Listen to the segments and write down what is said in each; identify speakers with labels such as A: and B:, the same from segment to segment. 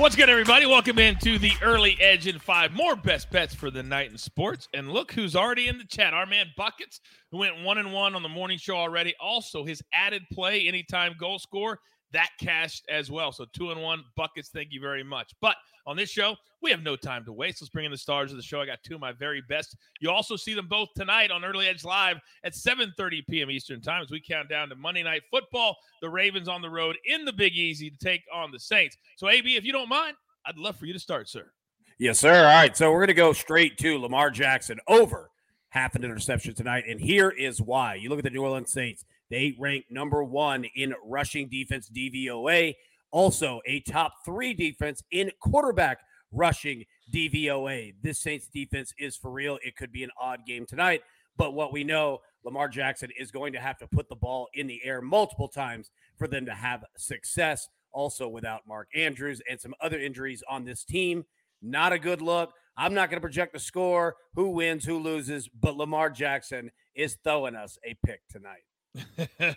A: What's good, everybody? Welcome into the early edge in five. More best bets for the night in sports. And look who's already in the chat. Our man Buckets, who went one and one on the morning show already. Also, his added play, anytime goal score, that cashed as well. So two and one buckets. Thank you very much. But on this show, we have no time to waste. Let's bring in the stars of the show. I got two of my very best. You also see them both tonight on Early Edge Live at 7:30 p.m. Eastern Time as we count down to Monday Night Football. The Ravens on the road in the Big Easy to take on the Saints. So, AB, if you don't mind, I'd love for you to start, sir.
B: Yes, sir. All right. So we're going to go straight to Lamar Jackson over half an interception tonight. And here is why. You look at the New Orleans Saints, they rank number one in rushing defense DVOA, also a top three defense in quarterback rushing DVOA. This Saints defense is for real. It could be an odd game tonight, but what we know, Lamar Jackson is going to have to put the ball in the air multiple times for them to have success. Also, without Mark Andrews and some other injuries on this team, not a good look. I'm not going to project the score, who wins, who loses, but Lamar Jackson is throwing us a pick tonight.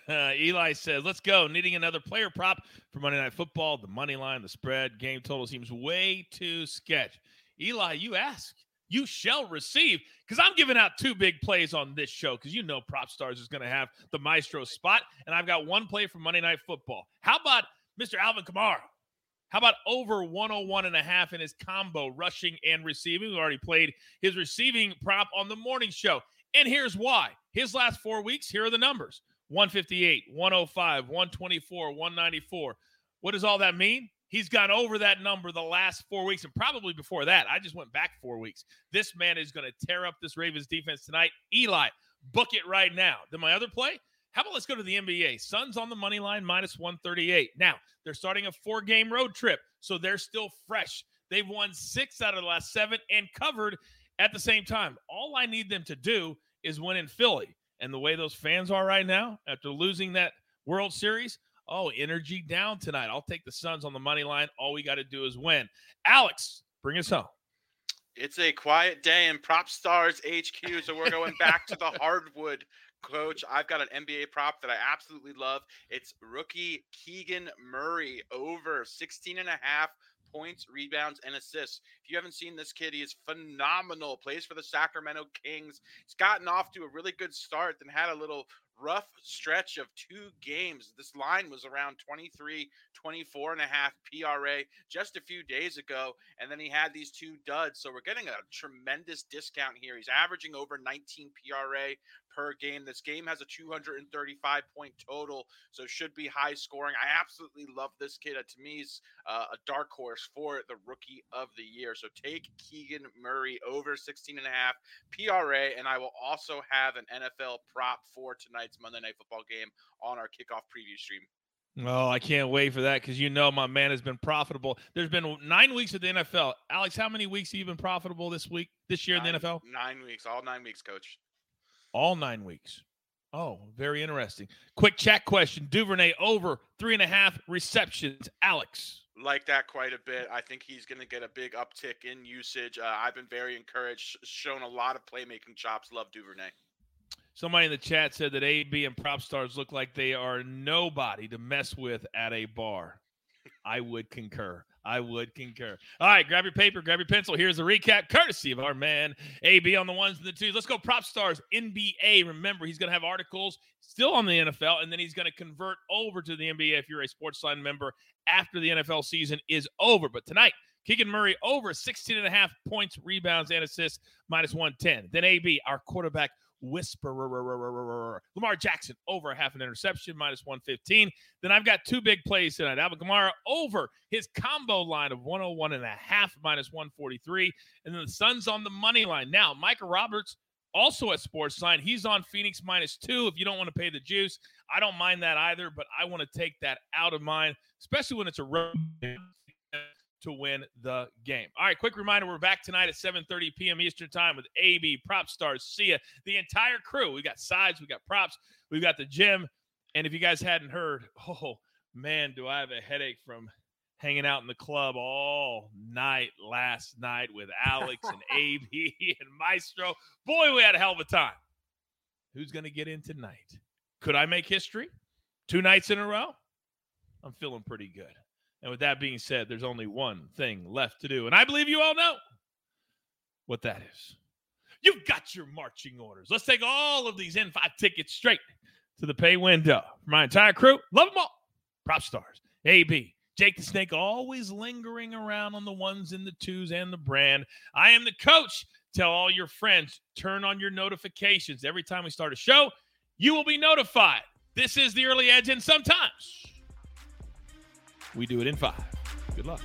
A: Eli says, let's go. Needing another player prop for Monday Night Football. The money line, the spread, game total seems way too sketch. Eli, you ask, you shall receive. Because I'm giving out two big plays on this show because you know Propstarz is going to have the maestro spot. And I've got one play for Monday Night Football. How about Mr. Alvin Kamara? How about over 101 and a half in his combo rushing and receiving? We already played his receiving prop on the morning show. And here's why. His last four weeks, here are the numbers 158, 105, 124, 194. What does all that mean? He's gone over that number the last four weeks and probably before that. I just went back four weeks. This man is going to tear up this Ravens defense tonight. Eli, book it right now. Then my other play, how about let's go to the NBA? Suns on the money line minus 138. Now, they're starting a four game road trip, so they're still fresh. They've won six out of the last seven and covered at the same time. All I need them to do is win in Philly. And the way those fans are right now after losing that World Series, oh, energy down tonight. I'll take the Suns on the money line. All we got to do is win. Alex, bring us home.
C: It's a quiet day in Propstarz HQ, so we're going back to the hardwood. Coach, I've got an NBA prop that I absolutely love. It's rookie Keegan Murray over 16 and a half points, rebounds, and assists. If you haven't seen this kid, he is phenomenal. Plays for the Sacramento Kings. He's gotten off to a really good start, then had a little rough stretch of two games. This line was around 23, 24 and a half PRA just a few days ago. And then he had these two duds. So we're getting a tremendous discount here. He's averaging over 19 PRA per game. This game has a 235 point total, so should be high scoring. I absolutely love this kid. Uh, to me, he's uh, a dark horse for the rookie of the year. So take Keegan Murray over 16 and a half PRA, and I will also have an NFL prop for Monday Night Football game on our kickoff preview stream.
A: Oh, I can't wait for that because you know my man has been profitable. There's been nine weeks of the NFL. Alex, how many weeks have you been profitable this week, this year
C: nine,
A: in the NFL?
C: Nine weeks, all nine weeks, coach.
A: All nine weeks. Oh, very interesting. Quick chat question. Duvernay over three and a half receptions. Alex.
C: Like that quite a bit. I think he's going to get a big uptick in usage. Uh, I've been very encouraged, shown a lot of playmaking chops. Love Duvernay.
A: Somebody in the chat said that AB and Propstarz look like they are nobody to mess with at a bar. I would concur. I would concur. All right, grab your paper, grab your pencil. Here's a recap, courtesy of our man AB on the ones and the twos. Let's go, Propstarz NBA. Remember, he's going to have articles still on the NFL, and then he's going to convert over to the NBA if you're a Sportsline member after the NFL season is over. But tonight, Keegan Murray over 16 and a half points, rebounds, and assists, minus 110. Then AB, our quarterback whisperer. Lamar Jackson over half an interception, minus 115. Then I've got two big plays tonight. Alvin Kamara over his combo line of 101 and a half, minus 143. And then the Suns on the money line. Now, Micah Roberts also at SportsLine. He's on Phoenix minus two. If you don't want to pay the juice, I don't mind that either, but I want to take that out of mine, especially when it's a road to win the game. All right, quick reminder, we're back tonight at 7:30 p.m. Eastern Time with AB, Propstarz, Sia, the entire crew. We got sides, we got props, we've got the gym. And if you guys hadn't heard, oh man, do I have a headache from hanging out in the club all night last night with Alex and AB and Maestro. Boy, we had a hell of a time. Who's going to get in tonight? Could I make history? Two nights in a row? I'm feeling pretty good. And with that being said, there's only one thing left to do. And I believe you all know what that is. You've got your marching orders. Let's take all of these N5 tickets straight to the pay window. For my entire crew, love them all. Propstarz, AB, Jake the Snake, always lingering around on the ones and the twos and the brand. I am the coach. Tell all your friends, turn on your notifications. Every time we start a show, you will be notified. This is the early edge, and sometimes we do it in five. Good luck.